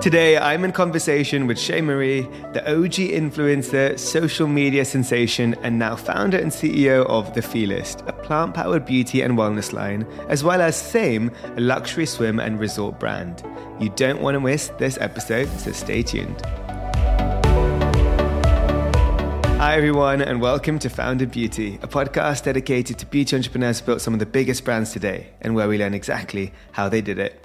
Today, I'm in conversation with Shea Marie, the OG influencer, social media sensation, and now founder and CEO of The Feelist, a plant powered beauty and wellness line, as well as Same, a luxury swim and resort brand. You don't want to miss this episode, so stay tuned. Hi, everyone, and welcome to Founded Beauty, a podcast dedicated to beauty entrepreneurs who built some of the biggest brands today and where we learn exactly how they did it.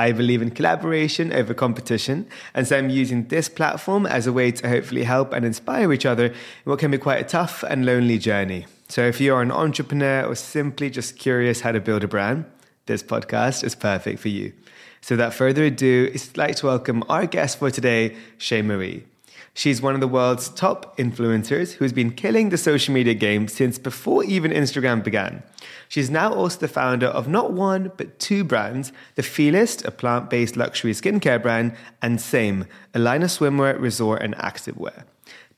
I believe in collaboration over competition, and so I'm using this platform as a way to hopefully help and inspire each other in what can be quite a tough and lonely journey. So if you're an entrepreneur or simply just curious how to build a brand, this podcast is perfect for you. So without further ado, I'd like to welcome our guest for today, Shea Marie. She's one of the world's top influencers who's been killing the social media game since before even Instagram began. She's now also the founder of not one, but two brands The Feelist, a plant based luxury skincare brand, and Same, a line of swimwear, resort, and activewear.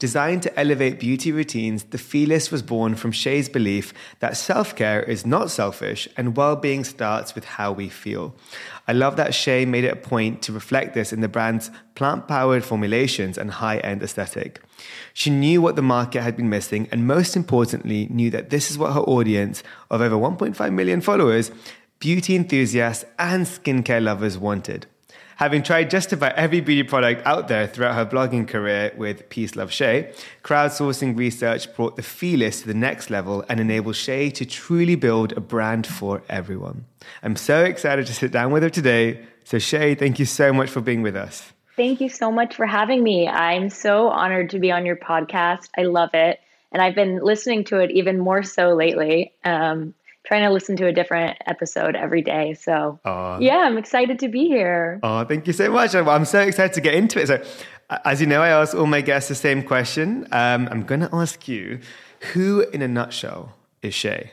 Designed to elevate beauty routines, the Feelist was born from Shea's belief that self care is not selfish and well being starts with how we feel. I love that Shea made it a point to reflect this in the brand's plant powered formulations and high end aesthetic. She knew what the market had been missing, and most importantly, knew that this is what her audience of over 1.5 million followers, beauty enthusiasts, and skincare lovers wanted. Having tried just about every beauty product out there throughout her blogging career with Peace Love Shea, crowdsourcing research brought the Feelist to the next level and enabled Shea to truly build a brand for everyone. I'm so excited to sit down with her today. So, Shea, thank you so much for being with us. Thank you so much for having me. I'm so honored to be on your podcast. I love it. And I've been listening to it even more so lately. Um, trying to listen to a different episode every day. So yeah, I'm excited to be here. Oh, thank you so much. I'm so excited to get into it. So as you know, I ask all my guests the same question. Um, I'm going to ask you, who in a nutshell is Shea?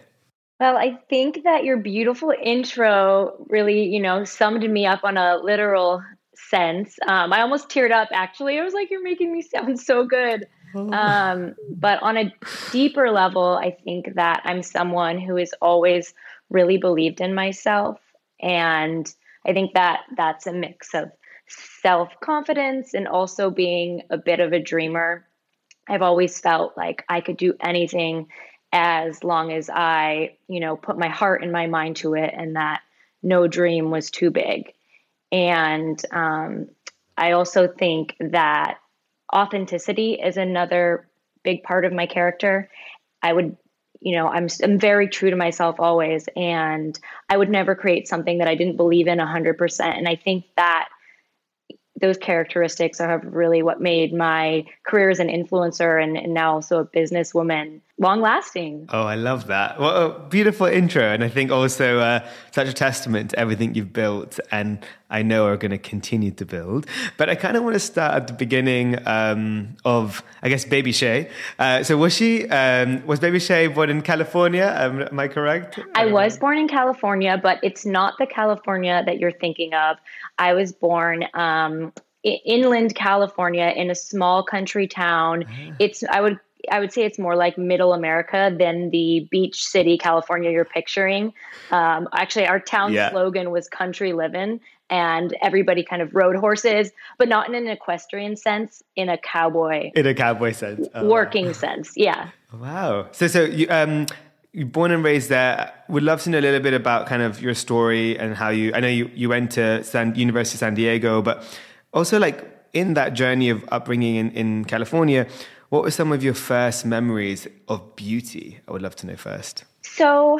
Well, I think that your beautiful intro really, you know, summed me up on a literal sense. Um, I almost teared up actually. I was like, you're making me sound so good. Um, but on a deeper level, I think that I'm someone who has always really believed in myself. And I think that that's a mix of self confidence and also being a bit of a dreamer. I've always felt like I could do anything as long as I, you know, put my heart and my mind to it and that no dream was too big. And um, I also think that authenticity is another big part of my character. I would, you know, I'm, I'm very true to myself always, and I would never create something that I didn't believe in 100%. And I think that those characteristics are really what made my career as an influencer and, and now also a businesswoman long lasting. Oh, I love that. What a beautiful intro. And I think also uh, such a testament to everything you've built and I know are going to continue to build. But I kind of want to start at the beginning um, of, I guess, Baby Shea. Uh, so was she, um, was Baby Shea born in California? Um, am I correct? I was born in California, but it's not the California that you're thinking of. I was born um, inland California in a small country town. Ah. It's, I would I would say it's more like middle America than the beach city California you're picturing. Um, actually, our town yeah. slogan was country living, and everybody kind of rode horses, but not in an equestrian sense, in a cowboy. In a cowboy sense. Oh, working wow. sense, yeah. Wow. So, so you, um, you're born and raised there. Would love to know a little bit about kind of your story and how you, I know you, you went to San, University of San Diego, but also like in that journey of upbringing in, in California, what were some of your first memories of beauty? I would love to know first. So,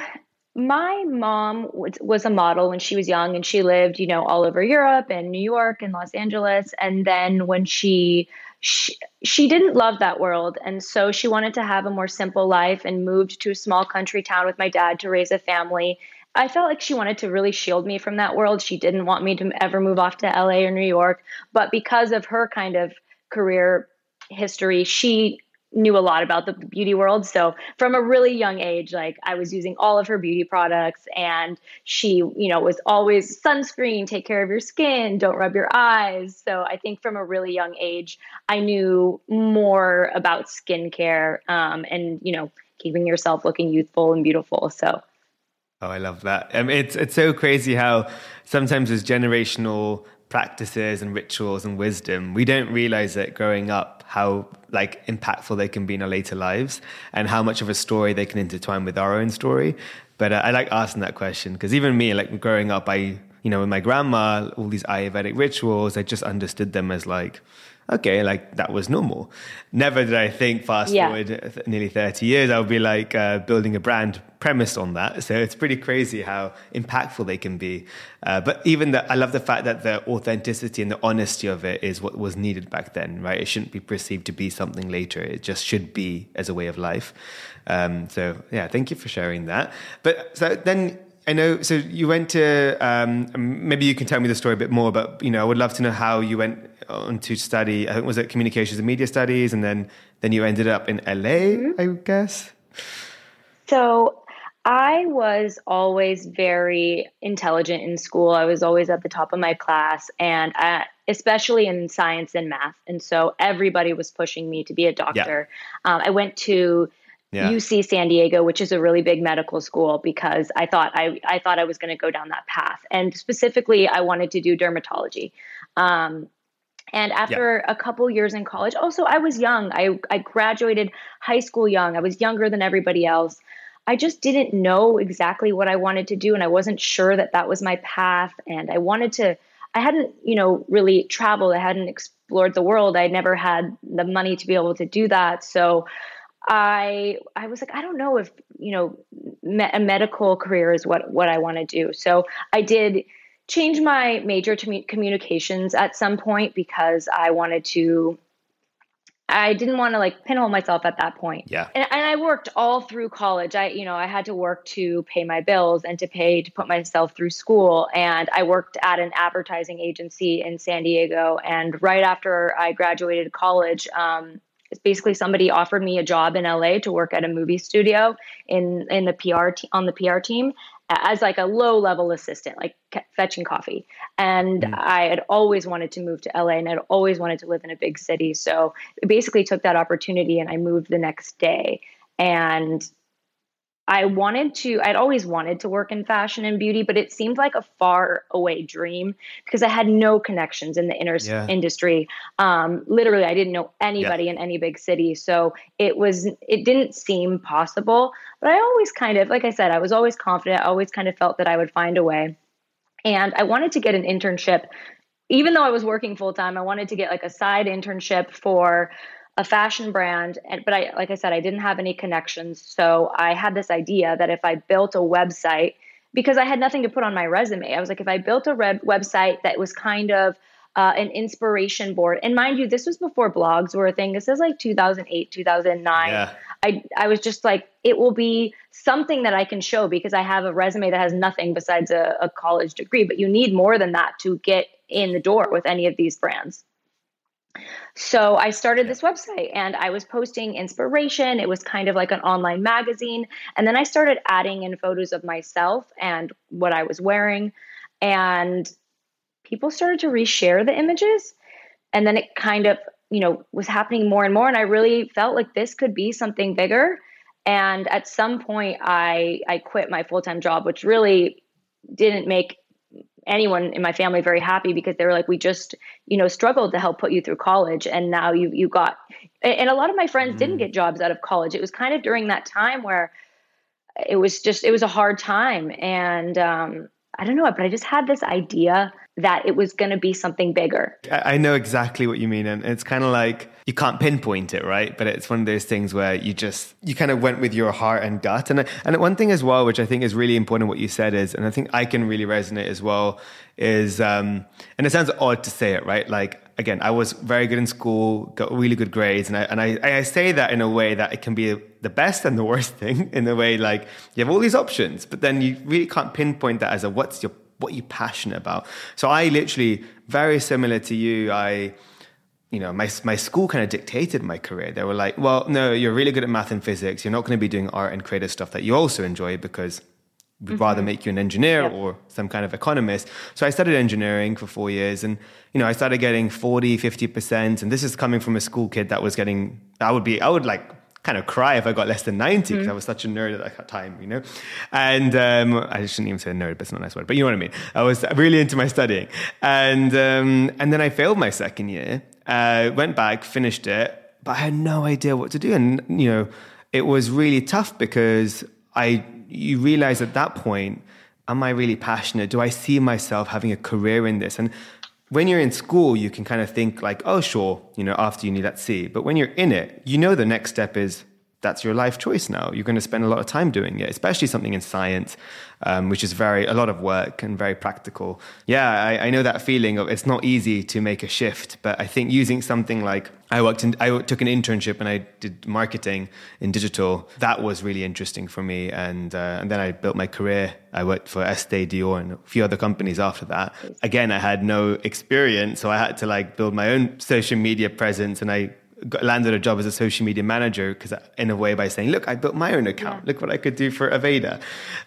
my mom was, a model when she was young and she lived, you know, all over Europe and New York and Los Angeles. And then when she, she, she didn't love that world. And so she wanted to have a more simple life and moved to a small country town with my dad to raise a family. I felt like she wanted to really shield me from that world. She didn't want me to ever move off to LA or New York. But because of her kind of career history, she knew a lot about the beauty world. So from a really young age, like I was using all of her beauty products and she, you know, was always sunscreen, take care of your skin, don't rub your eyes. So I think from a really young age, I knew more about skincare um, and, you know, keeping yourself looking youthful and beautiful. So Oh, I love that. Um, it's it's so crazy how sometimes there's generational practices and rituals and wisdom. We don't realize it growing up how like impactful they can be in our later lives and how much of a story they can intertwine with our own story. But uh, I like asking that question because even me, like growing up, I you know with my grandma, all these Ayurvedic rituals, I just understood them as like okay, like that was normal. Never did I think fast yeah. forward nearly 30 years, I would be like uh, building a brand premised on that. So it's pretty crazy how impactful they can be. Uh, but even that, I love the fact that the authenticity and the honesty of it is what was needed back then, right? It shouldn't be perceived to be something later. It just should be as a way of life. Um, so yeah, thank you for sharing that. But so then I know. So you went to. Um, maybe you can tell me the story a bit more. But you know, I would love to know how you went on to study. I think was it communications and media studies, and then then you ended up in LA, mm-hmm. I guess. So I was always very intelligent in school. I was always at the top of my class, and I, especially in science and math. And so everybody was pushing me to be a doctor. Yeah. Um, I went to yeah. UC San Diego, which is a really big medical school, because I thought I, I thought I was going to go down that path. And specifically, I wanted to do dermatology. Um, and after yeah. a couple years in college, also I was young. I, I graduated high school young. I was younger than everybody else. I just didn't know exactly what I wanted to do, and I wasn't sure that that was my path. And I wanted to. I hadn't, you know, really traveled. I hadn't explored the world. I never had the money to be able to do that. So I I was like, I don't know if you know me- a medical career is what what I want to do. So I did change my major to communications at some point because I wanted to. I didn't want to like pinhole myself at that point. Yeah. And, and I worked all through college. I, you know, I had to work to pay my bills and to pay to put myself through school. And I worked at an advertising agency in San Diego. And right after I graduated college, um, it's basically somebody offered me a job in LA to work at a movie studio in in the PR te- on the PR team as like a low level assistant, like fetching coffee. And mm. I had always wanted to move to LA and I'd always wanted to live in a big city. So I basically took that opportunity and I moved the next day. And I wanted to, I'd always wanted to work in fashion and beauty, but it seemed like a far away dream because I had no connections in the inner yeah. industry. Um, literally, I didn't know anybody yeah. in any big city. So it was, it didn't seem possible. But I always kind of, like I said, I was always confident. I always kind of felt that I would find a way. And I wanted to get an internship even though I was working full time, I wanted to get like a side internship for a fashion brand and but I like I said I didn't have any connections. So I had this idea that if I built a website because I had nothing to put on my resume I was like if I built a website that was kind of uh, an inspiration board and mind you this was before blogs were a thing. This is like 2008 2009 yeah. I I was just like it will be something that I can show because I have a resume that has nothing besides a, a college degree but you need more than that to get in the door with any of these brands so I started this website and I was posting inspiration. It was kind of like an online magazine. And then I started adding in photos of myself and what I was wearing. And people started to reshare the images. And then it kind of, you know, was happening more and more. And I really felt like this could be something bigger. And at some point I I quit my full-time job, which really didn't make anyone in my family very happy because they were like, we just, you know, struggled to help put you through college. And now you, you got, and a lot of my friends mm didn't get jobs out of college. It was kind of during that time where it was just, it was a hard time. And, um, I don't know, but I just had this idea that it was going to be something bigger. I know exactly what you mean. And it's kind of like you can't pinpoint it, right? But it's one of those things where you just, you kind of went with your heart and gut. And, and one thing as well, which I think is really important, what you said is, and I think I can really resonate as well, is, um, and it sounds odd to say it, right? Like, again, I was very good in school, got really good grades. And I, and I, I say that in a way that it can be the best and the worst thing in a way like you have all these options, but then you really can't pinpoint that as a what's your what are you're passionate about. So I literally, very similar to you, I you know, my, my school kind of dictated my career. They were like, well, no, you're really good at math and physics. You're not going to be doing art and creative stuff that you also enjoy because we'd mm-hmm. rather make you an engineer yep. or some kind of economist. So I studied engineering for four years and, you know, I started getting 40, 50%. And this is coming from a school kid that was getting, I would be, I would like kind of cry if I got less than 90 because mm. I was such a nerd at that time, you know? And um, I shouldn't even say nerd, but it's not a nice word, but you know what I mean? I was really into my studying. And, um, and then I failed my second year, uh, went back, finished it, but I had no idea what to do. And, you know, it was really tough because I, you realize at that point, am I really passionate? Do I see myself having a career in this? And when you're in school, you can kind of think like, oh, sure, you know, after uni, let's see. But when you're in it, you know the next step is that's your life choice now. You're going to spend a lot of time doing it, especially something in science, um, which is very a lot of work and very practical. Yeah, I, I, know that feeling of it's not easy to make a shift, but I think using something like I worked in, I took an internship and I did marketing in digital. That was really interesting for me, and uh, and then I built my career. I worked for Estee Lauder and a few other companies after that. Again, I had no experience, so I had to like build my own social media presence, and I got, landed a job as a social media manager because in a way by saying look i built my own account. Yeah. look what i could do for aveda.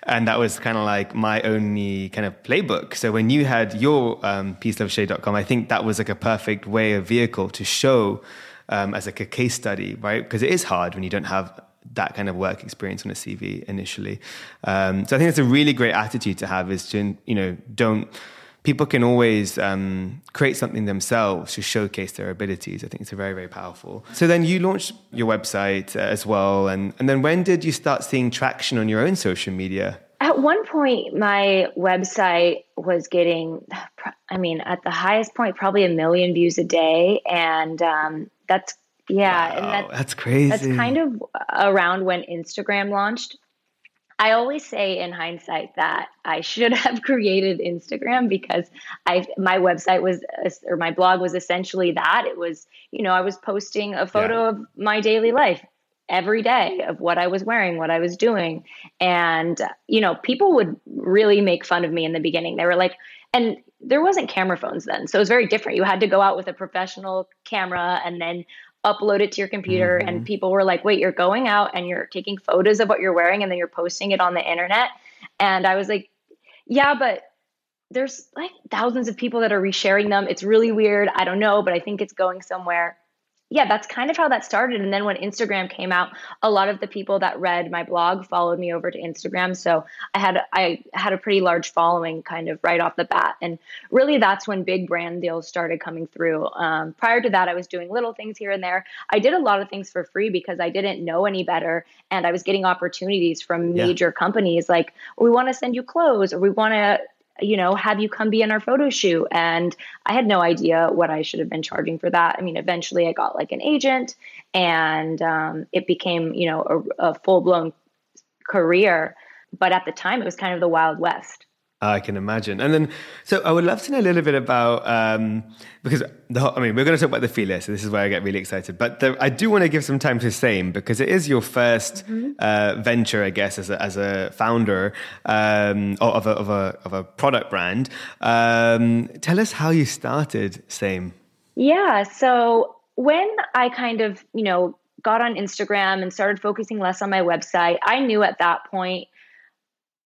And that was kind of like my only kind of playbook. So when you had your um, peaceloveshea.com i think that was like a perfect way a vehicle to show um, as like a case study right? Because it is hard when you don't have that kind of work experience on a cv initially. Um, so i think it's a really great attitude to have is to you know don't people can always um, create something themselves to showcase their abilities. I think it's very, very powerful. So then you launched your website uh, as well. And, and then when did you start seeing traction on your own social media? At one point, my website was getting, I mean, at the highest point, probably a million views a day. And um, that's, yeah. Wow, and that, that's crazy. That's kind of around when Instagram launched. I always say in hindsight that I should have created Instagram because I my website was or my blog was essentially that it was you know I was posting a photo yeah. of my daily life every day of what I was wearing, what I was doing, and you know people would really make fun of me in the beginning. They were like, and there wasn't camera phones then, so it was very different. You had to go out with a professional camera and then upload it to your computer mm-hmm. and people were like wait you're going out and you're taking photos of what you're wearing and then you're posting it on the internet? And i was like yeah but there's like thousands of people that are resharing them. It's really weird. I don't know but i think it's going somewhere yeah, that's kind of how that started. And then when Instagram came out, a lot of the people that read my blog followed me over to Instagram. So I had I had a pretty large following kind of right off the bat. And really that's when big brand deals started coming through. Um, prior to that, I was doing little things here and there. I did a lot of things for free because I didn't know any better. And I was getting opportunities from major yeah. companies like, we want to send you clothes or we want to you know, have you come be in our photo shoot? And I had no idea what I should have been charging for that. I mean, eventually I got like an agent and um, it became, you know, a, a full blown career. But at the time, it was kind of the Wild West. I can imagine. And then, so I would love to know a little bit about um, because the whole, I mean we're going to talk about the feelers. So this is where I get really excited. But the, I do want to give some time to Same because it is your 1st mm-hmm. uh, venture, I guess, as a, as a founder um, of, a, of a of a product brand. Um, tell us how you started Same. Yeah. So when I kind of you know got on Instagram and started focusing less on my website, I knew at that point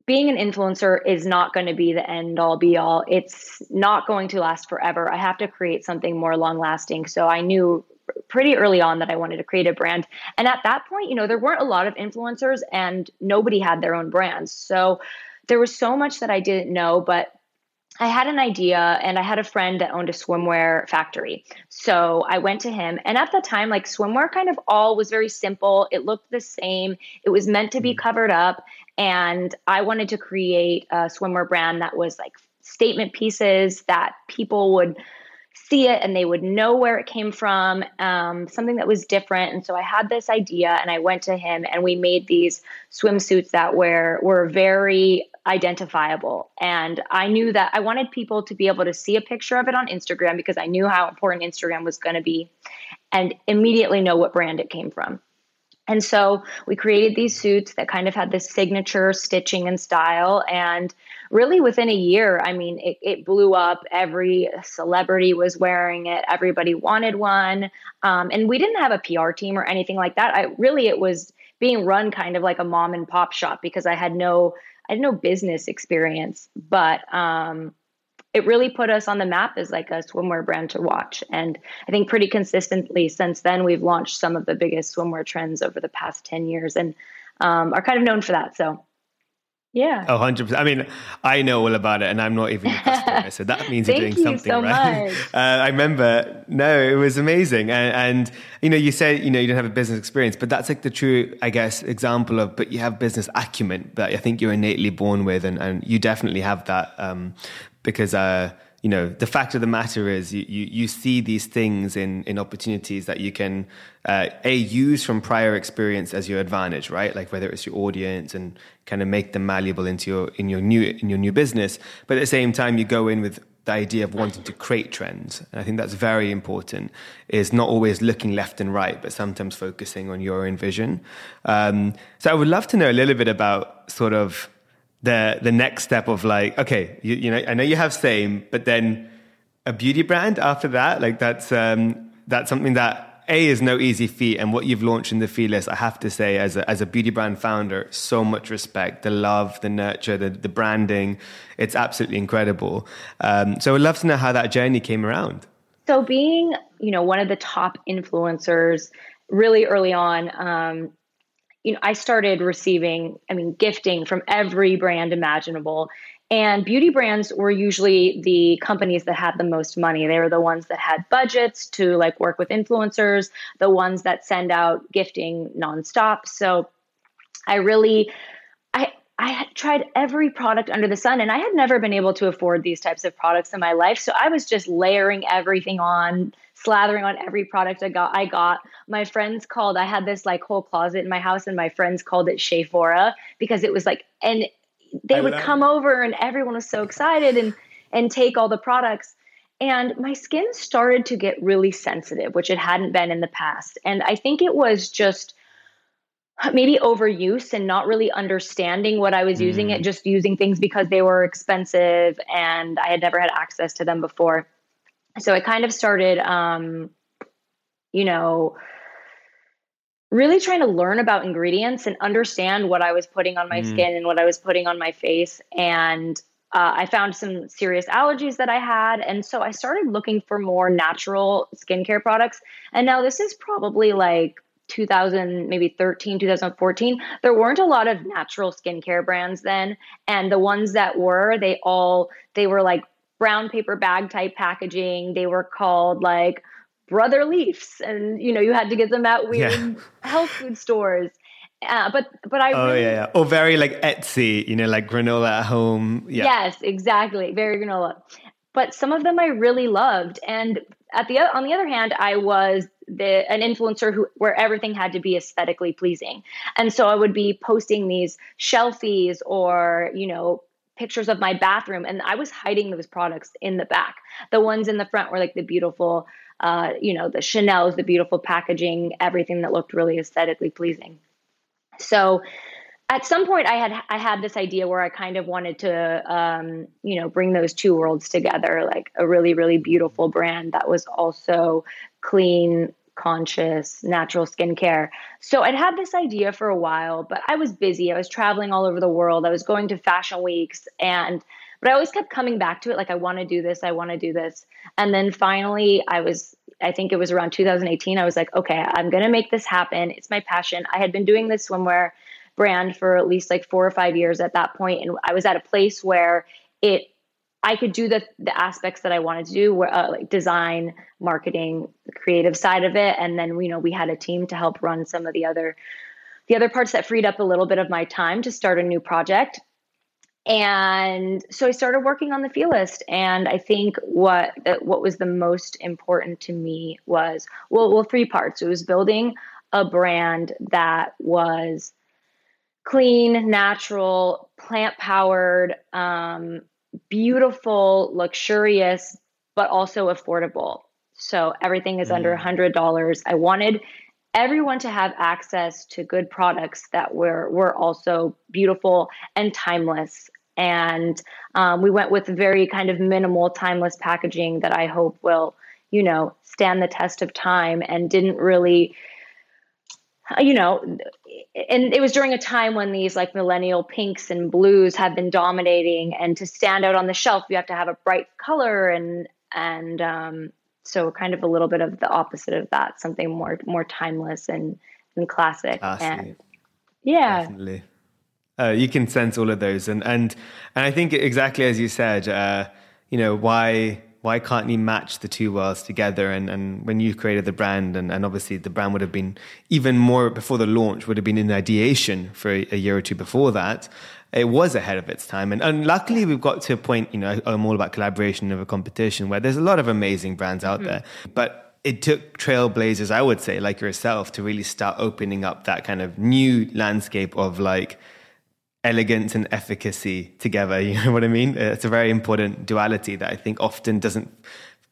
being an influencer is not going to be the end all be all. It's not going to last forever. I have to create something more long lasting. So I knew pretty early on that I wanted to create a brand. And at that point, you know, there weren't a lot of influencers and nobody had their own brands. So there was so much that I didn't know, but I had an idea and I had a friend that owned a swimwear factory. So I went to him. And at the time, like swimwear kind of all was very simple. It looked the same. It was meant to be mm. covered up. And I wanted to create a swimwear brand that was like statement pieces that people would see it and they would know where it came from, um, something that was different. And so I had this idea and I went to him and we made these swimsuits that were, were very identifiable. And I knew that I wanted people to be able to see a picture of it on Instagram because I knew how important Instagram was going to be and immediately know what brand it came from. And so we created these suits that kind of had this signature stitching and style. And really within a year, I mean, it, it blew up. Every celebrity was wearing it, everybody wanted one. Um, and we didn't have a PR team or anything like that. I really, it was being run kind of like a mom and pop shop because I had no, I had no business experience. But, um, it really put us on the map as like a swimwear brand to watch. And I think pretty consistently since then, we've launched some of the biggest swimwear trends over the past 10 years and um, are kind of known for that. So, yeah. Oh, 100%. I mean, I know all about it and I'm not even a customer. so that means you're doing you something, so right? Uh, I remember, no, it was amazing. And, and, you know, you said, you know, you don't have a business experience, but that's like the true, I guess, example of, but you have business acumen that I think you're innately born with. And, and you definitely have that. Um, because uh, you know the fact of the matter is you, you, you see these things in in opportunities that you can uh, a use from prior experience as your advantage right? Like whether it's your audience and kind of make them malleable into your in your new in your new business. But at the same time you go in with the idea of wanting to create trends. And i think that's very important is not always looking left and right but sometimes focusing on your own vision. Um, so i would love to know a little bit about sort of the the next step of like okay you, you know i know you have same but then a beauty brand after that like that's um that's something that a is no easy feat and what you've launched in the Feelist i have to say as a, as a beauty brand founder so much respect the love the nurture the, the branding it's absolutely incredible. Um, so i'd love to know how that journey came around. So being you know one of the top influencers really early on um, you know, I started receiving, I mean, gifting from every brand imaginable. And beauty brands were usually the companies that had the most money. They were the ones that had budgets to like work with influencers, the ones that send out gifting nonstop. So I really, I, tried every product under the sun and I had never been able to afford these types of products in my life. So I was just layering everything on, slathering on every product I got. I got my friends called. I had this like whole closet in my house, and my friends called it Sephora because it was like, and they I would come it. over, and everyone was so excited and and take all the products. And my skin started to get really sensitive, which it hadn't been in the past. And I think it was just maybe overuse and not really understanding what I was mm. using it, mm. just using things because they were expensive and I had never had access to them before so I kind of started, um, you know, really trying to learn about ingredients and understand what I was putting on my mm. skin and what I was putting on my face. And uh, I found some serious allergies that I had. And so I started looking for more natural skincare products. And now this is probably like 2000 maybe 13 2014 there weren't a lot of natural skincare brands then and the ones that were they all they were like brown paper bag type packaging. They were called like brother leafs, and you know you had to get them at weird yeah. health food stores. Uh, but but I oh really, yeah, yeah oh very like Etsy you know like granola at home yeah. yes exactly very granola but some of them I really loved and at the on the other hand I was the an influencer who where everything had to be aesthetically pleasing and so I would be posting these shelfies or you know pictures of my bathroom and I was hiding those products in the back. The ones in the front were like the beautiful uh, you know, the Chanel's, the beautiful packaging, everything that looked really aesthetically pleasing. So at some point I had I had this idea where I kind of wanted to um, you know, bring those two worlds together, like a really, really beautiful brand that was also clean, conscious, natural skincare. So I'd had this idea for a while, but I was busy. I was traveling all over the world. I was going to fashion weeks and but I always kept coming back to it like I want to do this, I want to do this. And then finally I was I think it was around 2018 I was like, okay, I'm going to make this happen. It's my passion. I had been doing this swimwear brand for at least like 4 or 5 years at that point and I was at a place where it I could do the the aspects that I wanted to do, uh, like design, marketing, the creative side of it, and then you know we had a team to help run some of the other the other parts that freed up a little bit of my time to start a new project. And so I started working on the Feelist, and I think what what was the most important to me was well, well, three parts. It was building a brand that was clean, natural, plant powered, um, beautiful, luxurious, but also affordable. So everything is mm. under a $100. I wanted everyone to have access to good products that were were also beautiful and timeless. And um, we went with very kind of minimal, timeless packaging that I hope will, you know, stand the test of time and didn't really you know, and it was during a time when these like millennial pinks and blues have been dominating, and to stand out on the shelf, you have to have a bright color, and and um, so kind of a little bit of the opposite of that, something more more timeless and and classic. Classy. And yeah, Definitely. Uh, you can sense all of those, and and and I think exactly as you said, uh, you know, why why can't you match the two worlds together? And and when you created the brand, and, and obviously the brand would have been even more before the launch would have been in ideation for a, a year or two before that. It was ahead of its time, and, and luckily we've got to a point. You know, I'm all about collaboration over competition, where there's a lot of amazing brands out mm-hmm. there, but it took trailblazers, I would say, like yourself, to really start opening up that kind of new landscape of like elegance and efficacy together. You know what I mean? It's a very important duality that I think often doesn't.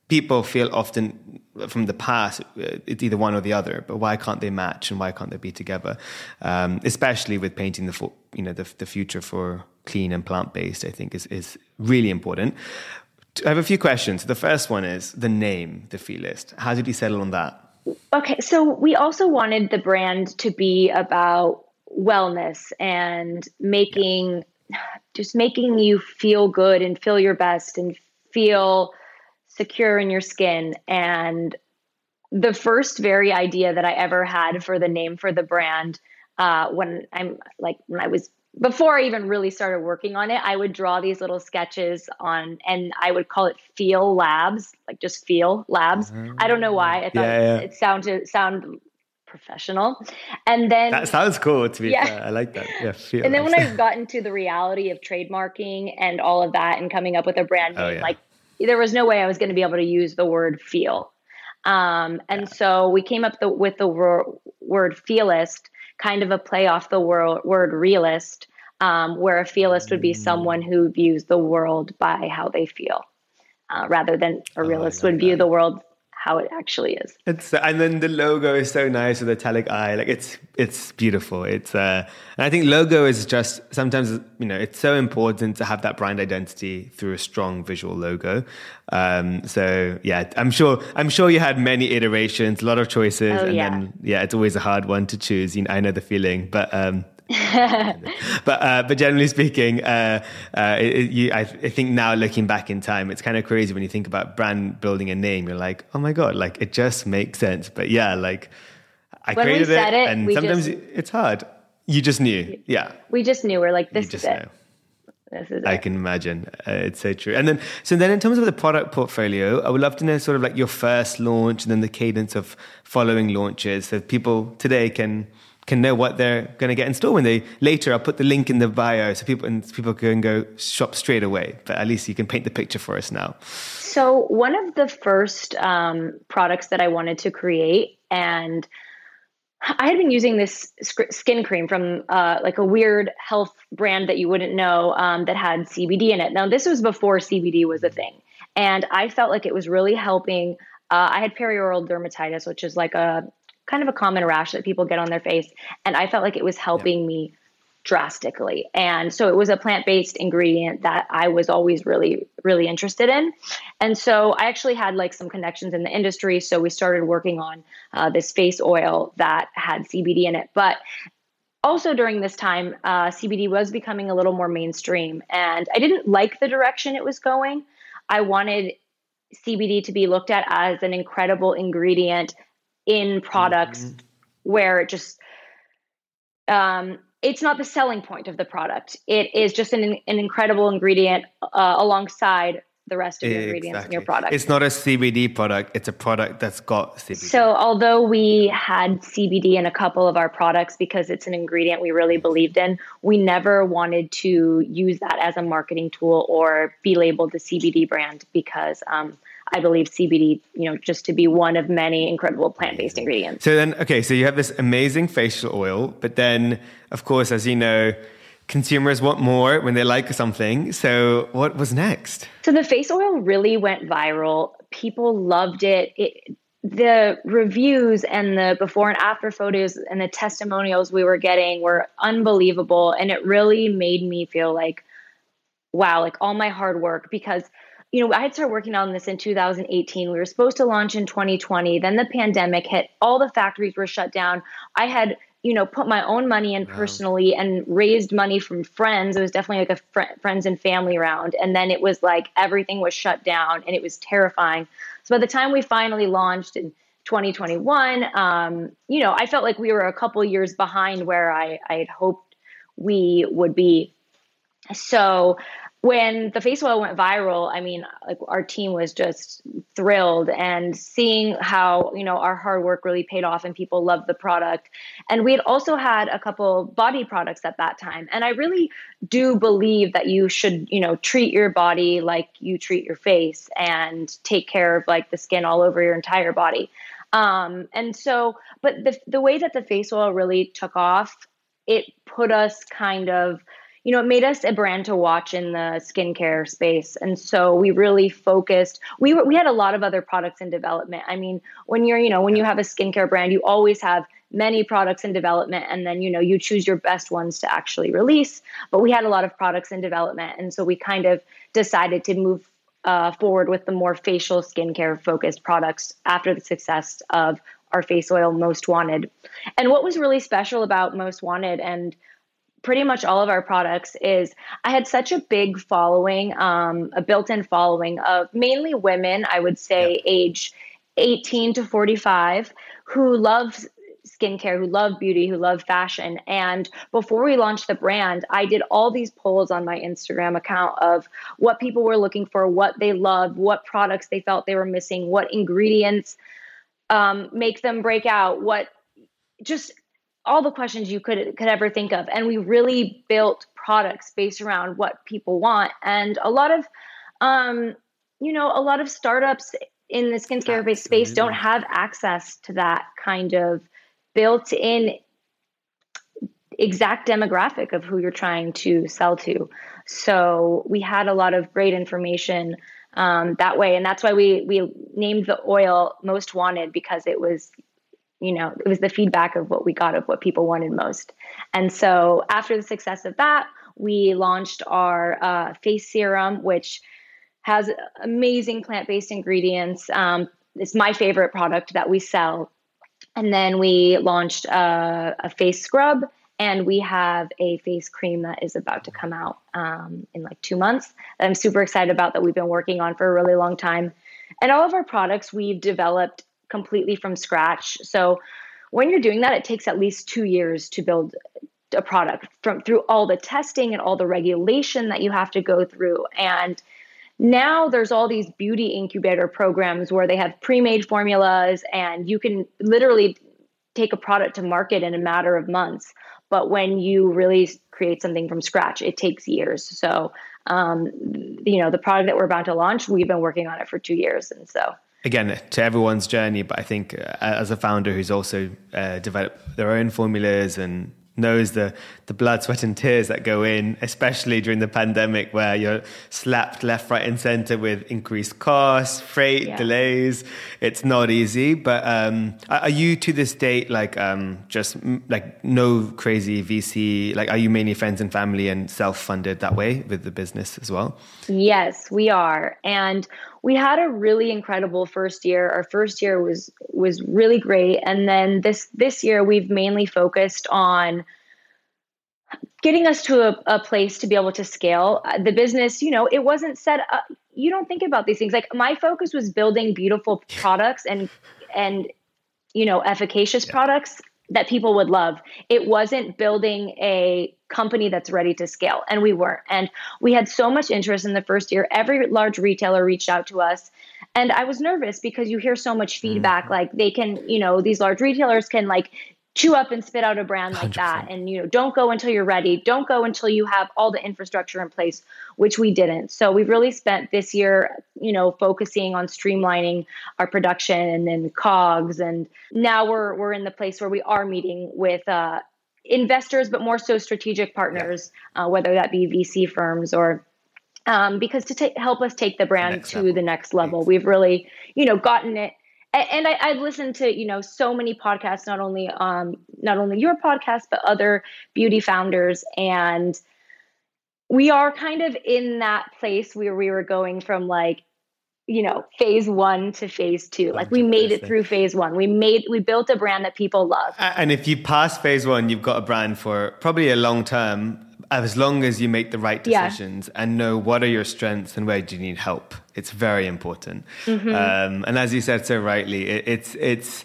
People feel often from the past uh, it's either one or the other, but why can't they match and why can't they be together? Um, especially with painting the you know the, the future for clean and plant based, I think is is really important. I have a few questions. The first one is the name, the Feelist How did you settle on that? Okay, so we also wanted the brand to be about wellness and making just making you feel good and feel your best and feel secure in your skin and the first very idea that I ever had for the name for the brand uh, when I'm like when I was before I even really started working on it, I would draw these little sketches on, and I would call it Feel Labs, like just Feel Labs. I don't know why. I thought yeah, yeah. it sounded sound professional. And then that sounds cool to be yeah. fair. I like that. Yeah. Feel and then when I got into the reality of trademarking and all of that and coming up with a brand oh, name, oh, yeah. like there was no way I was going to be able to use the word feel. Um, and yeah. so we came up the, with the wor- word feelist, kind of a play off the wor- word realist, um, where a feelist would be mm. someone who views the world by how they feel, uh, rather than a oh, realist oh, would view the world how it actually is. It's and then the logo is so nice with the italic eye. Like it's it's beautiful. It's uh, and I think logo is just sometimes you know it's so important to have that brand identity through a strong visual logo. Um, so yeah, I'm sure I'm sure you had many iterations, a lot of choices, oh, and yeah. then yeah, it's always a hard one to choose. You know, I know the feeling, but. Um, but uh, but generally speaking, uh, uh, it, you, I, I, think now looking back in time, it's kind of crazy when you think about brand building a name. You're like, oh my god, like it just makes sense. But yeah, like I when created it, it, and sometimes just, it's hard. You just knew, yeah. We just knew. We're like, this is it. Know. This is I can imagine. Uh, it's so true. And then, so then in terms of the product portfolio, I would love to know sort of like your first launch and then the cadence of following launches so people today can can know what they're going to get in store when they later I'll put the link in the bio so people and people can go shop straight away but at least you can paint the picture for us now so one of the first um, products that I wanted to create and I had been using this skin cream from uh, like a weird health brand that you wouldn't know um, that had CBD in it. Now, this was before CBD was a thing. And I felt like it was really helping. Uh, I had perioral dermatitis, which is like a kind of a common rash that people get on their face. And I felt like it was helping yeah. me drastically. And so it was a plant based ingredient that I was always really, really interested in. And so I actually had like some connections in the industry. So we started working on uh, this face oil that had CBD in it. But also during this time, uh, CBD was becoming a little more mainstream. And I didn't like the direction it was going. I wanted CBD to be looked at as an incredible ingredient in products mm-hmm. where it just um, it's not the selling point of the product. It is just an, an incredible ingredient uh, alongside the rest of your exactly. ingredients in your product. It's not a CBD product, it's a product that's got CBD. So, although we had CBD in a couple of our products because it's an ingredient we really believed in, we never wanted to use that as a marketing tool or be labeled the CBD brand because um, I believe CBD, you know, just to be one of many incredible plant-based ingredients. So then, okay, so you have this amazing facial oil, but then, of course, as you know, consumers want more when they like something. So what was next? So the face oil really went viral. People loved it. It the reviews and the before and after photos and the testimonials we were getting were unbelievable and it really made me feel like wow like all my hard work because you know i had started working on this in 2018 we were supposed to launch in 2020 then the pandemic hit. All the factories were shut down. I had you know put my own money in personally and raised money from friends. It was definitely like a fr- friends and family round. And then it was like everything was shut down and it was terrifying. So by the time we finally launched in 2021, um, you know, I felt like we were a couple years behind where I, I had hoped we would be. So when the face oil went viral, I mean, like our team was just thrilled and seeing how, you know, our hard work really paid off and people loved the product. And we had also had a couple body products at that time. And I really do believe that you should, you know, treat your body like you treat your face and take care of like the skin all over your entire body. Um, and so, but the, the way that the face oil really took off, it put us kind of, you know, it made us a brand to watch in the skincare space. And so we really focused. We were, we had a lot of other products in development. I mean, when you're, you know, when you have a skincare brand, you always have many products in development and then, you know, you choose your best ones to actually release. But we had a lot of products in development. And so we kind of decided to move uh, forward with the more facial skincare focused products after the success of our face oil most wanted and what was really special about most wanted and pretty much all of our products is I had such a big following, um, a built in following of mainly women, I would say age 18 to 45, who love skincare, who love beauty, who love fashion. And before we launched the brand, I did all these polls on my Instagram account of what people were looking for, what they loved, what products they felt they were missing, what ingredients um, make them break out, what just all the questions you could could ever think of. And we really built products based around what people want. And a lot of um, you know a lot of startups in the skincare based space don't have access to that kind of built in exact demographic of who you're trying to sell to. So we had a lot of great information um, that way. And that's why we we named the oil most wanted because it was you know, it was the feedback of what we got of what people wanted most. And so after the success of that, we launched our uh, face serum, which has amazing plant based ingredients. Um, it's my favorite product that we sell. And then we launched uh, a face scrub, and we have a face cream that is about to come out um, in like two months that I'm super excited about that we've been working on for a really long time. And all of our products we've developed completely from scratch. So when you're doing that, it takes at least two years to build a product from through all the testing and all the regulation that you have to go through. And now there's all these beauty incubator programs where they have pre-made formulas and you can literally take a product to market in a matter of months. But when you really create something from scratch, it takes years. So, um, you know, the product that we're about to launch, we've been working on it for two years. And so again to everyone's journey but i think uh, as a founder who's also uh, developed their own formulas and knows the the blood sweat and tears that go in especially during the pandemic where you're slapped left right and center with increased costs freight yeah. delays. It's not easy but um, are you to this date like um, just like no crazy vc like are you mainly friends and family and self-funded that way with the business as well? Yes we are. And we had a really incredible first year. Our first year was was really great, and then this this year we've mainly focused on getting us to a, a place to be able to scale uh, the business. You know, it wasn't set up. You don't think about these things. Like my focus was building beautiful products and and you know efficacious yeah. products that people would love. It wasn't building a company that's ready to scale, and we weren't. And we had so much interest in the first year. Every large retailer reached out to us, and I was nervous because you hear so much feedback. Mm-hmm. Like they can, you know, these large retailers can like chew up and spit out a brand like 100%. that and you know don't go until you're ready don't go until you have all the infrastructure in place which we didn't so we've really spent this year you know focusing on streamlining our production and then cogs and now we're we're in the place where we are meeting with uh, investors but more so strategic partners yeah. uh, whether that be vc firms or um, because to help us take the brand to level. the next level we've really you know gotten it and I, I've listened to you know so many podcasts, not only um not only your podcast but other beauty founders, and we are kind of in that place where we were going from like you know phase one to phase two. Like we made it through phase one. We made we built a brand that people love. And if you pass phase one you've got a brand for probably a long term as long as you make the right decisions yeah. and know what are your strengths and where do you need help it's very important mm-hmm. um, and as you said so rightly it, it's it's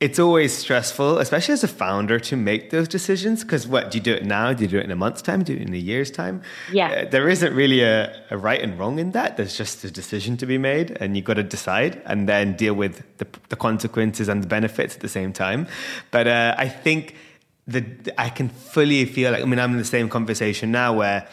it's always stressful, especially as a founder, to make those decisions. Because what do you do it now? Do you do it in a month's time? Do you do it in a year's time? Yeah, uh, there isn't really a, a, right and wrong in that. There's just a decision to be made, and you've got to decide, and then deal with the, the, consequences and the benefits at the same time. But uh, I think that I can fully feel like I mean I'm in the same conversation now where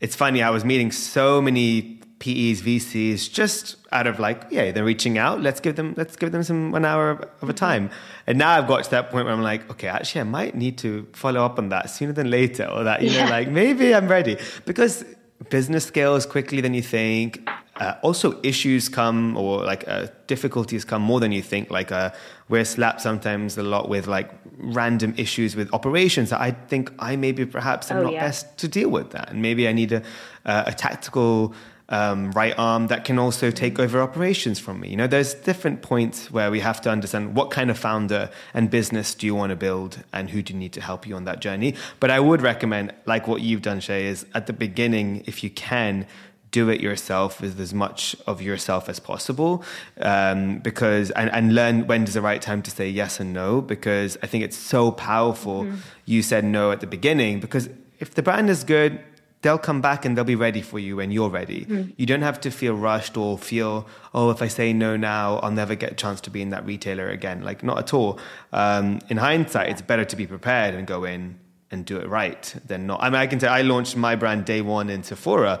it's funny. I was meeting so many PEs, VCs, just out of like, yeah, they're reaching out. Let's give them, let's give them some one hour of, of a mm-hmm. time. And now I've got to that point where I'm like, okay, actually, I might need to follow up on that sooner than later, or that you yeah. know, like maybe I'm ready because business scales quickly than you think. Uh, also, issues come or like uh, difficulties come more than you think. Like uh, we're slapped sometimes a lot with like random issues with operations that I think I maybe perhaps am oh, not yeah. best to deal with that, and maybe I need a, a tactical um, right arm that can also take over operations from me. You know, there's different points where we have to understand what kind of founder and business do you want to build and who do you need to help you on that journey. But I would recommend, like what you've done, Shea, is at the beginning, if you can, do it yourself with as much of yourself as possible um, because and, and learn when is the right time to say yes and no because i think it's so powerful mm-hmm. you said no at the beginning because if the brand is good they'll come back and they'll be ready for you when you're ready. Mm. You don't have to feel rushed or feel, oh, if I say no now, I'll never get a chance to be in that retailer again. Like, not at all. Um, in hindsight, it's better to be prepared and go in and do it right than not. I mean, I can say I launched my brand day one in Sephora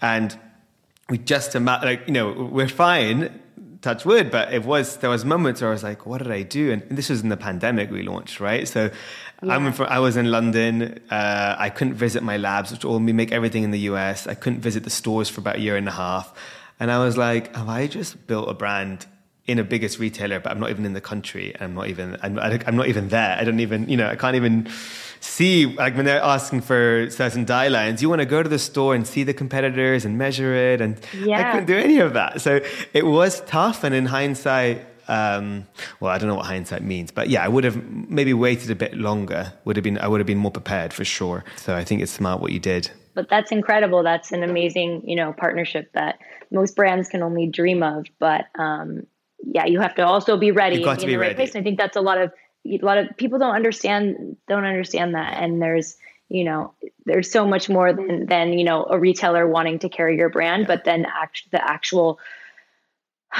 and we just, imagine, like, you know, we're fine touch wood, but it was there was moments where I was like, what did I do? And this was in the pandemic we launched, right? So yeah. I'm I was in London. Uh, I couldn't visit my labs, which all we make everything in the US. I couldn't visit the stores for about a year and a half, and I was like, have I just built a brand? in a biggest retailer, but I'm not even in the country. I'm not even. I'm, I'm not even there. I don't even. You know. I can't even see like when they're asking for certain die lines you want to go to the store and see the competitors and measure it and yeah. i couldn't do any of that. So it was tough and in hindsight um, well i don't know what hindsight means but yeah i would have maybe waited a bit longer would have been i would have been more prepared for sure. So i think it's smart what you did. But that's incredible. That's an amazing you know partnership that most brands can only dream of but um, yeah you have to also be ready You've got to in be the right ready. place. And i think that's a lot of a lot of people don't understand don't understand that. And there's you know there's so much more than than you know a retailer wanting to carry your brand but then act, the actual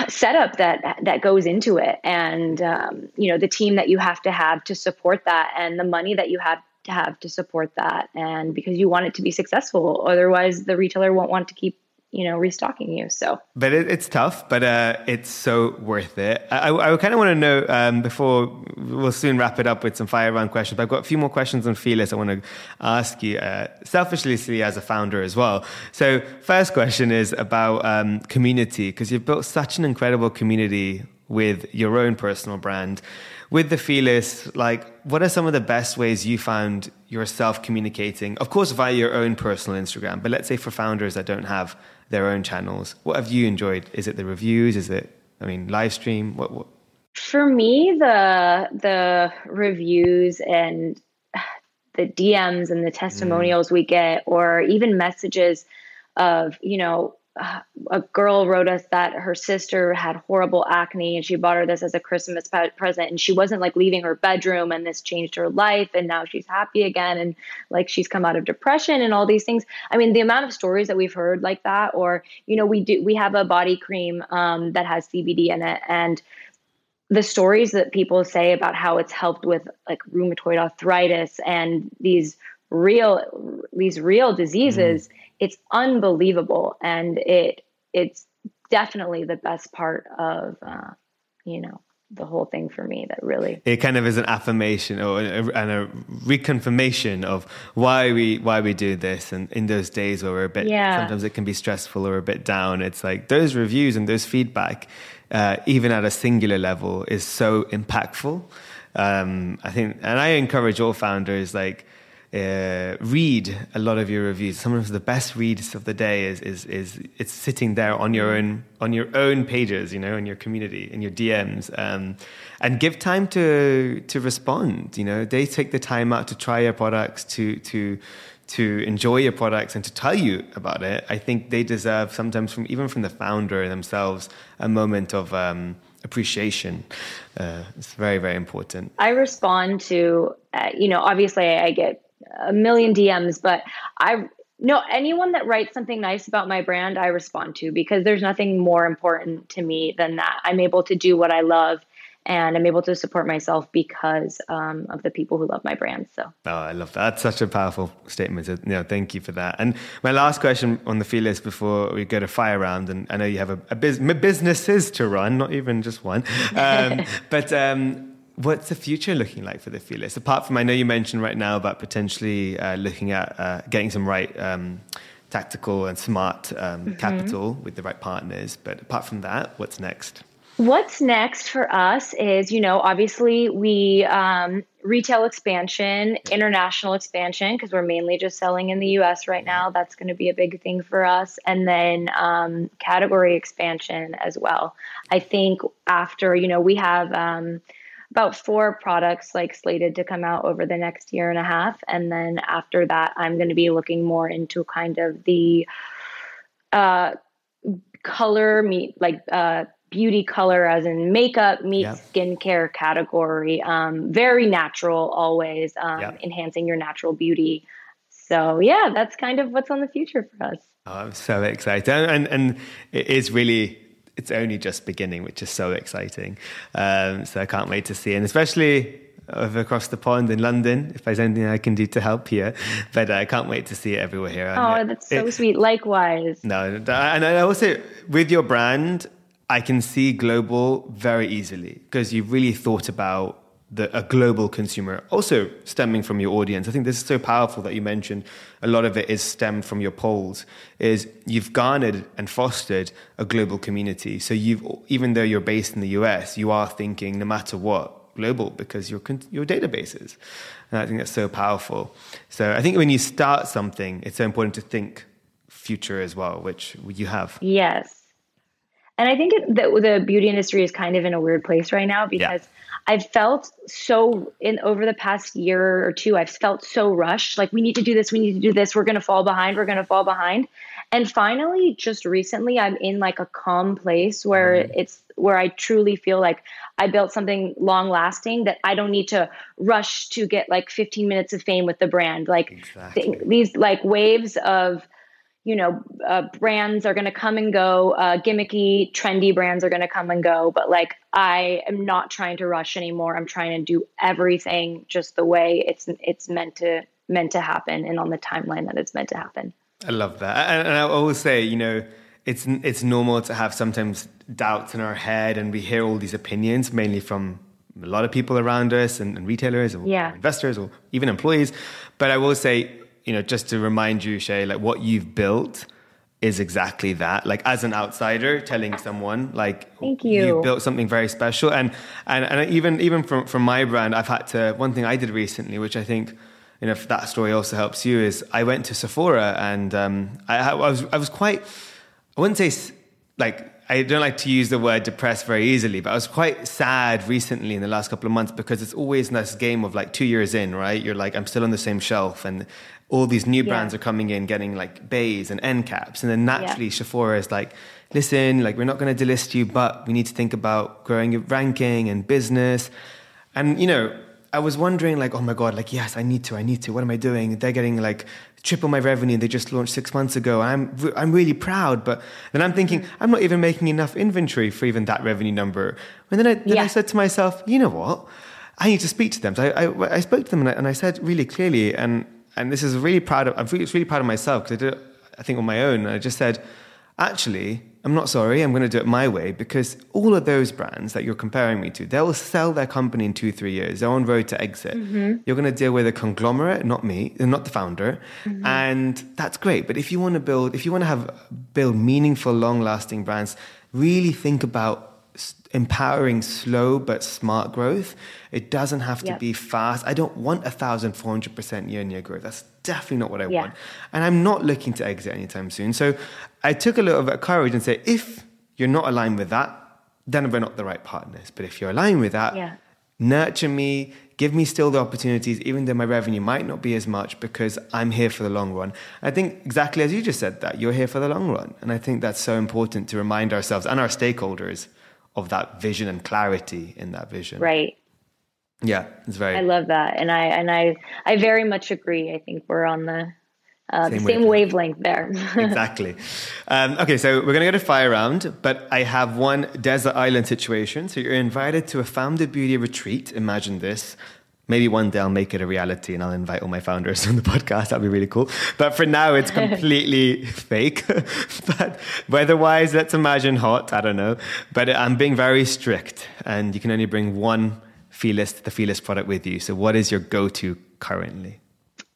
setup that that goes into it. And um, you know the team that you have to have to support that and the money that you have to have to support that. And because you want it to be successful otherwise the retailer won't want to keep you know restocking you. So but it, it's tough but uh, it's so worth it. I, I kind of want to know um, before we'll soon wrap it up with some fire round questions but i've got a few more questions on Feelist i want to ask you uh, selfishly as a founder as well. So first question is about um, community because you've built such an incredible community with your own personal brand. With the Feelist like what are some of the best ways you found yourself communicating? Of course via your own personal instagram but let's say for founders that don't have their own channels. What have you enjoyed? Is it the reviews? Is it, I mean, live stream? What, what? For me, the the reviews and the DMs and the testimonials mm. we get, or even messages of, you know, a girl wrote us that her sister had horrible acne and she bought her this as a Christmas present and she wasn't like leaving her bedroom and this changed her life and now she's happy again and like she's come out of depression and all these things. I mean, the amount of stories that we've heard like that, or you know, we do we have a body cream um, that has CBD in it and the stories that people say about how it's helped with like rheumatoid arthritis and these real these real diseases. Mm it's unbelievable and it it's definitely the best part of uh, you know the whole thing for me that really it kind of is an affirmation or a, and a reconfirmation of why we why we do this and in those days where we're a bit yeah. sometimes it can be stressful or a bit down it's like those reviews and those feedback uh, even at a singular level is so impactful um, i think and i encourage all founders like uh, read a lot of your reviews. Some of the best reads of the day is, is is it's sitting there on your own on your own pages, you know, in your community, in your DMs, um, and give time to to respond. You know, they take the time out to try your products, to to to enjoy your products and to tell you about it. I think they deserve sometimes from even from the founder themselves a moment of. Um, appreciation. Uh, it's very, very important. I respond to, uh, you know, obviously I get a million DMs, but I no anyone that writes something nice about my brand, I respond to because there's nothing more important to me than that. I'm able to do what I love and I'm able to support myself because um, of the people who love my brand. So, oh, I love that. That's such a powerful statement. You know, thank you for that. And my last question on the Feelist before we go to fire round, and I know you have a, a biz- businesses to run, not even just one, um, but. Um, What's the future looking like for the Feelist? Apart from, I know you mentioned right now about potentially uh, looking at uh, getting some right um, tactical and smart um, mm-hmm. capital with the right partners. But apart from that, what's next? What's next for us is, you know, obviously we um, retail expansion, international expansion, because we're mainly just selling in the US right now. That's going to be a big thing for us. And then um, category expansion as well. I think after, you know, we have um, about four products like slated to come out over the next year and a half and then after that i'm going to be looking more into kind of the uh, color meet like uh, beauty color as in makeup meet yeah. skincare category um, very natural always um, yeah. enhancing your natural beauty so yeah that's kind of what's on the future for us oh, i'm so excited and and it is really it's only just beginning, which is so exciting. Um, so I can't wait to see, and especially over across the pond in London, if there's anything I can do to help here. But I can't wait to see it everywhere here. Oh, that's so it, sweet. Likewise. No, and I also with your brand, I can see global very easily because you've really thought about the, a global consumer, also stemming from your audience. I think this is so powerful that you mentioned a lot of it is stemmed from your polls. Is you've garnered and fostered a global community. So you've even though you're based in the US, you are thinking no matter what global because your your databases, and I think that's so powerful. So I think when you start something, it's so important to think future as well, which you have. Yes. And I think that the beauty industry is kind of in a weird place right now because yeah I've felt so in over the past year or two, I've felt so rushed. Like we need to do this, we need to do this. We're going to fall behind. We're going to fall behind. And finally, just recently, I'm in like a calm place where mm-hmm. it's where I truly feel like I built something long lasting that I don't need to rush to get like 15 minutes of fame with the brand. Like exactly. th- these like waves of you know, uh, brands are going to come and go. Uh, gimmicky, trendy brands are going to come and go. But like, I am not trying to rush anymore. I'm trying to do everything just the way it's it's meant to meant to happen and on the timeline that it's meant to happen. I love that, and, and I always say, you know, it's it's normal to have sometimes doubts in our head, and we hear all these opinions, mainly from a lot of people around us and, and retailers or yeah. investors or even employees. But I will say you know, just to remind you, Shea, like what you've built is exactly that. Like as an outsider, telling someone like, "Thank you." You built something very special, and and and even even from from my brand, I've had to. One thing I did recently, which I think. You know, if that story also helps you, is I went to Sephora and um, I, I was I was quite I wouldn't say like I don't like to use the word depressed very easily, but I was quite sad recently in the last couple of months because it's always this game of like two years in, right? You're like, I'm still on the same shelf and all these new brands yeah. are coming in getting like bays and end caps. And then naturally yeah. Sephora is like, listen, like we're not going to delist you, but we need to think about growing your ranking and business. And, you know, I was wondering like, oh my God, like, yes, I need to, I need to. What am I doing? They're getting like triple my revenue. They just launched six months ago. I'm, I'm really proud. But then I'm thinking, mm-hmm. I'm not even making enough inventory for even that revenue number. And then I, then yeah. I said to myself, you know what? I need to speak to them. So I, I, I spoke to them and I, and I, said really clearly, and, and this is really proud of, I'm really, really proud of myself because I did it, I think on my own. And I just said, actually, I'm not sorry, I'm going to do it my way because all of those brands that you're comparing me to, they'll sell their company in two, three years. They're on road to exit. Mm-hmm. You're going to deal with a conglomerate, not me, not the founder. Mm-hmm. And that's great. But if you want to build, if you want to have, build meaningful, long lasting brands, really think about empowering slow but smart growth. It doesn't have to yep. be fast. I don't want a thousand four hundred percent year on year growth. That's definitely not what I yeah. want. And I'm not looking to exit anytime soon. So I took a little bit of courage and said, if you're not aligned with that, then we're not the right partners. But if you're aligned with that, yeah. nurture me, give me still the opportunities, even though my revenue might not be as much because I'm here for the long run. I think exactly as you just said that, you're here for the long run. And I think that's so important to remind ourselves and our stakeholders of that vision and clarity in that vision. Right. Yeah, it's very. I love that, and I and I I very much agree. I think we're on the uh, same, the same wavelength, wavelength there. exactly. Um, okay, so we're going to go to fire round, but I have one desert island situation. So you're invited to a founder beauty retreat. Imagine this. Maybe one day I'll make it a reality and I'll invite all my founders on the podcast. That'd be really cool. But for now, it's completely fake. but weather-wise, let's imagine hot. I don't know. But I'm being very strict, and you can only bring one Feelist, the Feelist product with you. So, what is your go-to currently?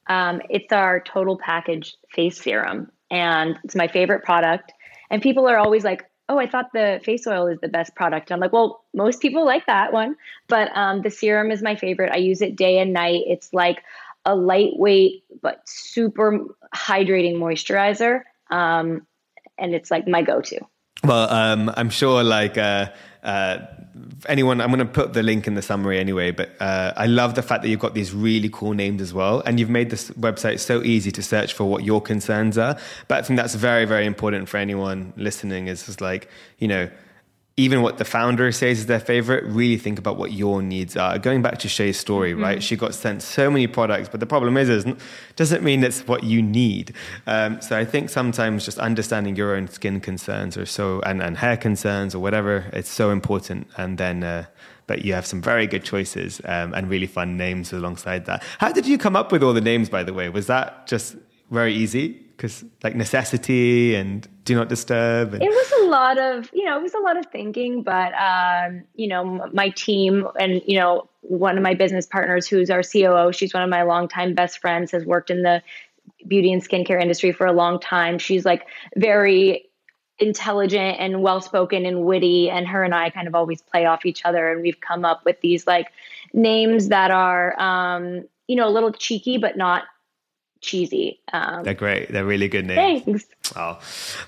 Um, it's our total package face serum, and it's my favorite product. And people are always like, oh, I thought the face oil is the best product. I'm like, well, most people like that one, but um, the serum is my favorite. I use it day and night. It's like a lightweight but super hydrating moisturizer, um, and it's like my go-to. Well, um, I'm sure like. Uh, uh, anyone, I'm going to put the link in the summary anyway, but uh, I love the fact that you've got these really cool names as well. And you've made this website so easy to search for what your concerns are. But I think that's very, very important for anyone listening is just like, you know, even what the founder says is their favorite, really think about what your needs are. Going back to Shea's story, mm-hmm. right? She got sent so many products, but the problem is, is doesn't mean it's what you need. Um, so I think sometimes just understanding your own skin concerns or so, and, and hair concerns or whatever, it's so important. And then, uh, but you have some very good choices um, and really fun names alongside that. How did you come up with all the names, by the way? Was that just very easy? because like necessity and do not disturb and- it was a lot of you know it was a lot of thinking but um, you know my team and you know one of my business partners who's our coo she's one of my longtime best friends has worked in the beauty and skincare industry for a long time. She's like very intelligent and well spoken and witty and her and i kind of always play off each other and we've come up with these like names that are um, you know a little cheeky but not cheesy. Um, They're great. They're really good names. Thanks. Oh,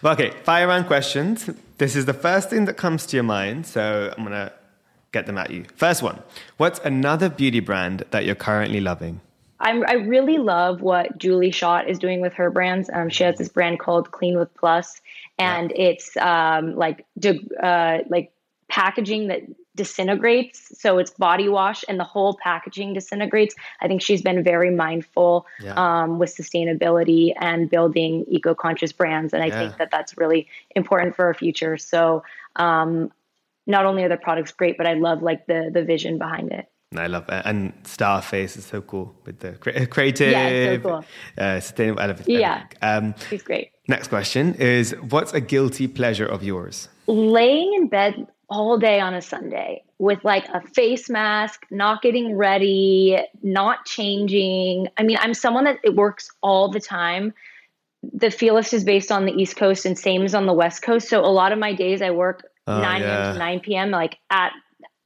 okay. Fire round questions. This is the first thing that comes to your mind, so I'm gonna get them at you. First one: What's another beauty brand that you're currently loving? I'm, i really love what Julie Schott is doing with her brands. Um, she has this brand called Clean with Plus, and yeah. it's um, like uh, like packaging that disintegrates. So it's body wash and the whole packaging disintegrates. I think she's been very mindful yeah. um, with sustainability and building eco conscious brands. And I yeah. think that that's really important for our future. So um, not only are the products great, but I love like the the vision behind it. I love it. And Starface is so cool with the creative, yeah, so cool. uh, sustainable element. Yeah, um, he's great. Next question is What's a guilty pleasure of yours? Laying in bed all day on a Sunday with like a face mask, not getting ready, not changing. I mean, I'm someone that it works all the time. The Feelist is based on the East Coast and same as on the West Coast. So a lot of my days I work oh, 9 yeah. a.m. to 9 p.m. like at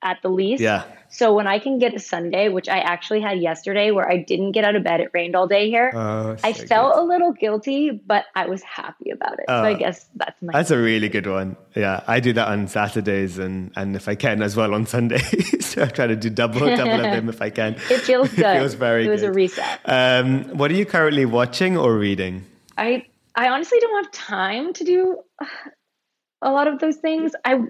at the least. Yeah. So when I can get a Sunday, which I actually had yesterday where I didn't get out of bed, it rained all day here. Oh, I felt good. a little guilty, but I was happy about it. so I oh, guess that's my That's a really good one. Yeah. I do that on Saturdays and and if I can as well on Sundays. so I try to do double double of them if I can. It feels good. it feels very It was good. a reset. Um, what are you currently watching or reading? I I honestly don't have time to do a lot of those things. I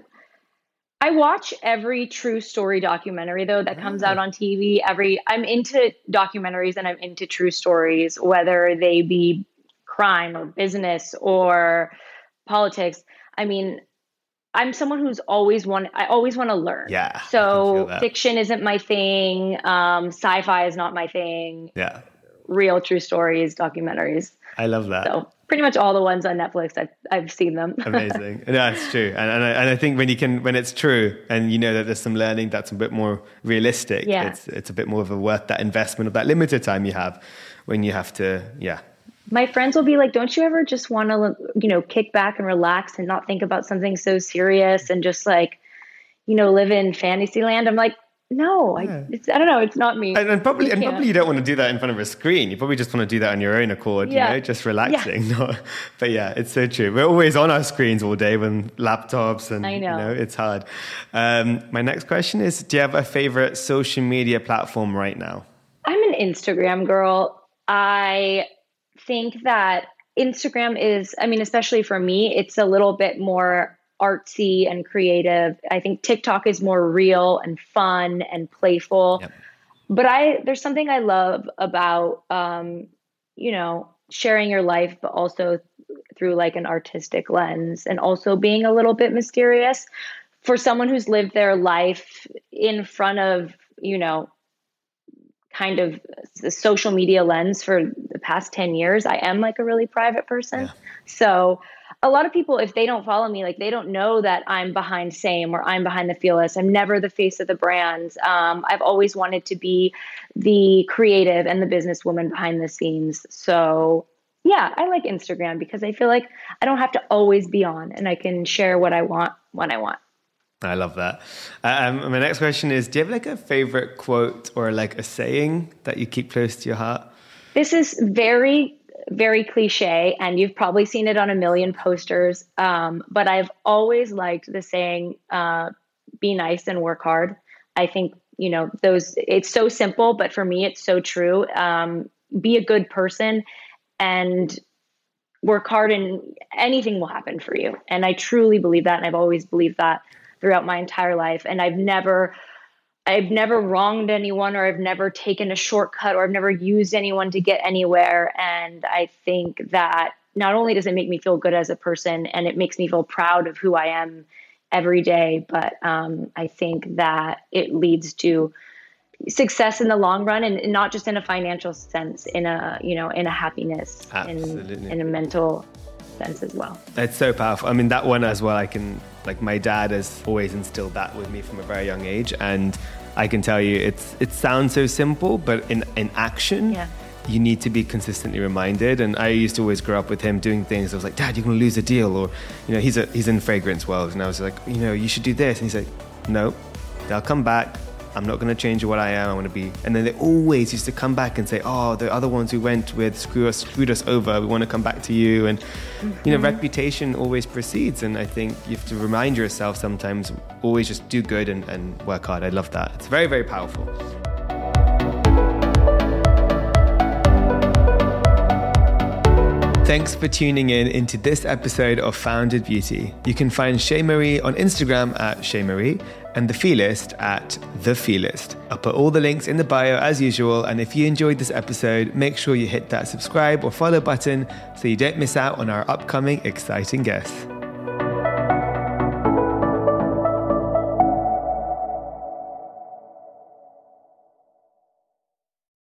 I watch every true story documentary though that comes out on TV. Every I'm into documentaries and I'm into true stories, whether they be crime or business or politics. I mean, I'm someone who's always want I always want to learn. Yeah. So fiction isn't my thing. Um, sci-fi is not my thing. Yeah. Real true stories, documentaries. I love that. So pretty much all the ones on Netflix. I've I've seen them. Amazing. It's true. And and I, and I think when you can when it's true and you know that there's some learning that's a bit more realistic, Yeah. it's it's a bit more of a worth that investment of that limited time you have when you have to yeah. My friends will be like, "Don't you ever just want to, you know, kick back and relax and not think about something so serious and just like, you know, live in fantasy land?" I'm like, "No, Yeah. I, it's, I don't know. It's not me." And, and probably You and probably you don't want to do that in front of a screen. You probably just want to do that on your own accord, Yeah. you know, just relaxing. Not, but yeah, it's so true. We're always on our screens all day when laptops and I know. you know it's hard. Um, my next question is: Do you have a favorite social media platform right now? I'm an Instagram girl. I think that Instagram is, I mean, especially for me, it's a little bit more artsy and creative. I think TikTok is more real and fun and playful. Yep. But I, there's something I love about, um, you know, sharing your life, but also through like an artistic lens and also being a little bit mysterious for someone who's lived their life in front of, you know, kind of the social media lens for the past 10 years i am like a really private person Yeah. so a lot of people if they don't follow me like they don't know that i'm behind same or i'm behind the Feelist i'm never the face of the brand um, i've always wanted to be the creative and the businesswoman behind the scenes so yeah i like instagram because i feel like i don't have to always be on and i can share what i want when i want I love that. Um, my next question is: Do you have like a favorite quote or like a saying that you keep close to your heart? This is very, very cliche, and you've probably seen it on a million posters. Um, but I've always liked the saying, uh, be nice and work hard. I think, you know, those, it's so simple, but for me, it's so true. Um, be a good person and work hard, and anything will happen for you. And I truly believe that. And I've always believed that throughout my entire life. And I've never, I've never wronged anyone or I've never taken a shortcut or I've never used anyone to get anywhere. And I think that not only does it make me feel good as a person and it makes me feel proud of who I am every day, but um, I think that it leads to success in the long run and not just in a financial sense, in a, you know, in a happiness, in, Absolutely. in a mental sense as well. It's so powerful. I mean, that one as well. I can like my dad has always instilled that with me from a very young age, and I can tell you, it's it sounds so simple, but in in action, Yeah. you need to be consistently reminded. And I used to always grow up with him doing things. I was like, Dad, you're going to lose a deal, or you know, he's a, he's in fragrance world, and I was like, you know, you should do this, and he's like, no, they'll come back. I'm not going to change what I am. I want to be. And then they always used to come back and say, "Oh, the other ones we went with screw us, screwed us over. We want to come back to you." And you know, mm-hmm. reputation always precedes. And I think you have to remind yourself sometimes, always just do good and, and work hard. I love that. It's very, very powerful. Thanks for tuning in into this episode of Founded Beauty. You can find Shea Marie on Instagram at Shea Marie and The Feelist at The Feelist. I'll put all the links in the bio as usual. And if you enjoyed this episode, make sure you hit that subscribe or follow button so you don't miss out on our upcoming exciting guests.